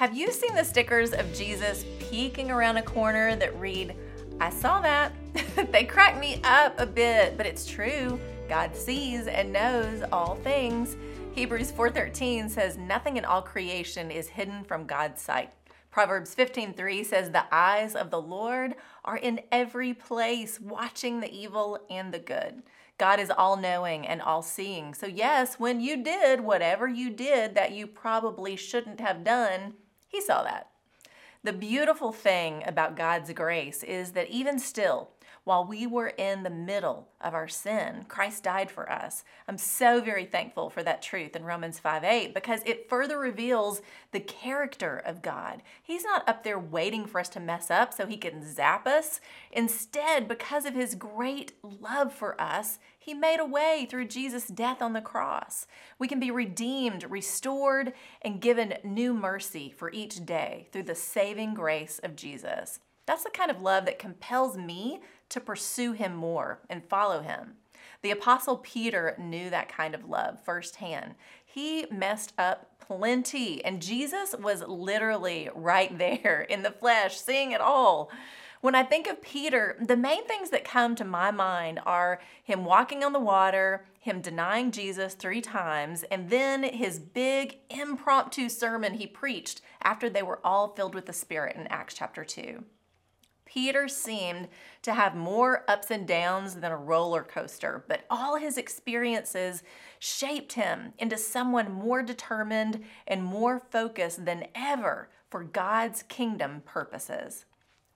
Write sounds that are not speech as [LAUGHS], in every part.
Have you seen the stickers of Jesus peeking around a corner that read, I saw that? [LAUGHS] they crack me up a bit, but it's true. God sees and knows all things. Hebrews 4:13 says nothing in all creation is hidden from God's sight. Proverbs 15:3 says the eyes of the Lord are in every place, watching the evil and the good. God is all knowing and all seeing. So, yes, when you did whatever you did that you probably shouldn't have done, He saw that. The beautiful thing about God's grace is that even still, while we were in the middle of our sin, Christ died for us. I'm so very thankful for that truth in Romans 5 8 because it further reveals the character of God. He's not up there waiting for us to mess up so he can zap us. Instead, because of his great love for us, he made a way through Jesus' death on the cross. We can be redeemed, restored, and given new mercy for each day through the saving grace of Jesus. That's the kind of love that compels me to pursue him more and follow him. The Apostle Peter knew that kind of love firsthand. He messed up plenty, and Jesus was literally right there [LAUGHS] in the flesh, seeing it all. When I think of Peter, the main things that come to my mind are him walking on the water, him denying Jesus three times, and then his big impromptu sermon he preached after they were all filled with the Spirit in Acts chapter 2. Peter seemed to have more ups and downs than a roller coaster, but all his experiences shaped him into someone more determined and more focused than ever for God's kingdom purposes.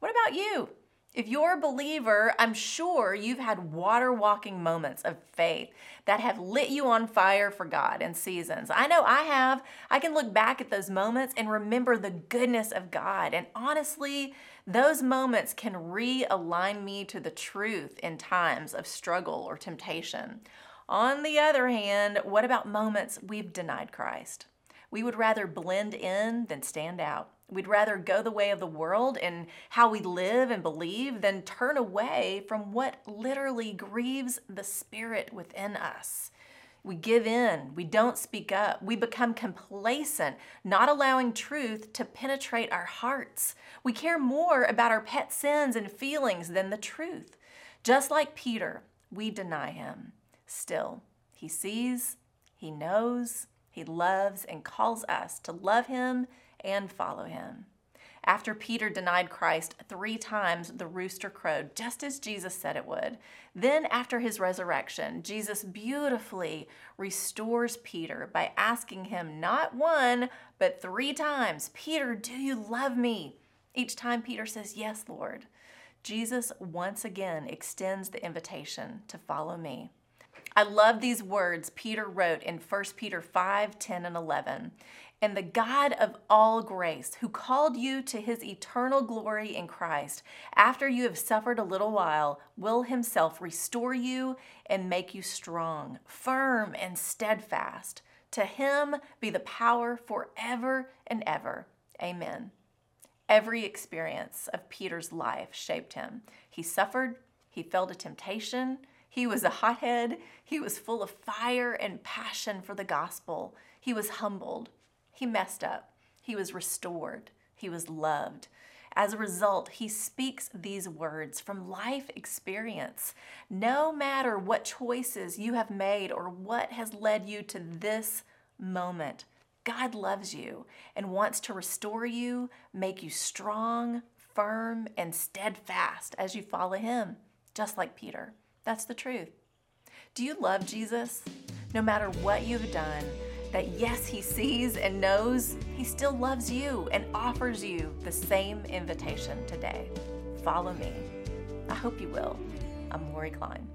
What about you? If you're a believer, I'm sure you've had water walking moments of faith that have lit you on fire for God in seasons. I know I have. I can look back at those moments and remember the goodness of God. And honestly, those moments can realign me to the truth in times of struggle or temptation. On the other hand, what about moments we've denied Christ? We would rather blend in than stand out. We'd rather go the way of the world and how we live and believe than turn away from what literally grieves the spirit within us. We give in, we don't speak up, we become complacent, not allowing truth to penetrate our hearts. We care more about our pet sins and feelings than the truth. Just like Peter, we deny him. Still, he sees, he knows, he loves, and calls us to love him and follow him. After Peter denied Christ three times, the rooster crowed, just as Jesus said it would. Then, after his resurrection, Jesus beautifully restores Peter by asking him not one, but three times, Peter, do you love me? Each time Peter says, Yes, Lord. Jesus once again extends the invitation to follow me. I love these words Peter wrote in 1 Peter 5 10 and 11 and the God of all grace, who called you to his eternal glory in Christ, after you have suffered a little while, will himself restore you and make you strong, firm, and steadfast. To him be the power forever and ever. Amen. Every experience of Peter's life shaped him. He suffered, he felt a temptation, he was a hothead, he was full of fire and passion for the gospel, he was humbled. He messed up. He was restored. He was loved. As a result, he speaks these words from life experience. No matter what choices you have made or what has led you to this moment, God loves you and wants to restore you, make you strong, firm, and steadfast as you follow him, just like Peter. That's the truth. Do you love Jesus? No matter what you've done, that yes, He sees and knows, He still loves you and offers you the same invitation today. Follow me. I hope you will. I'm Lori Klein.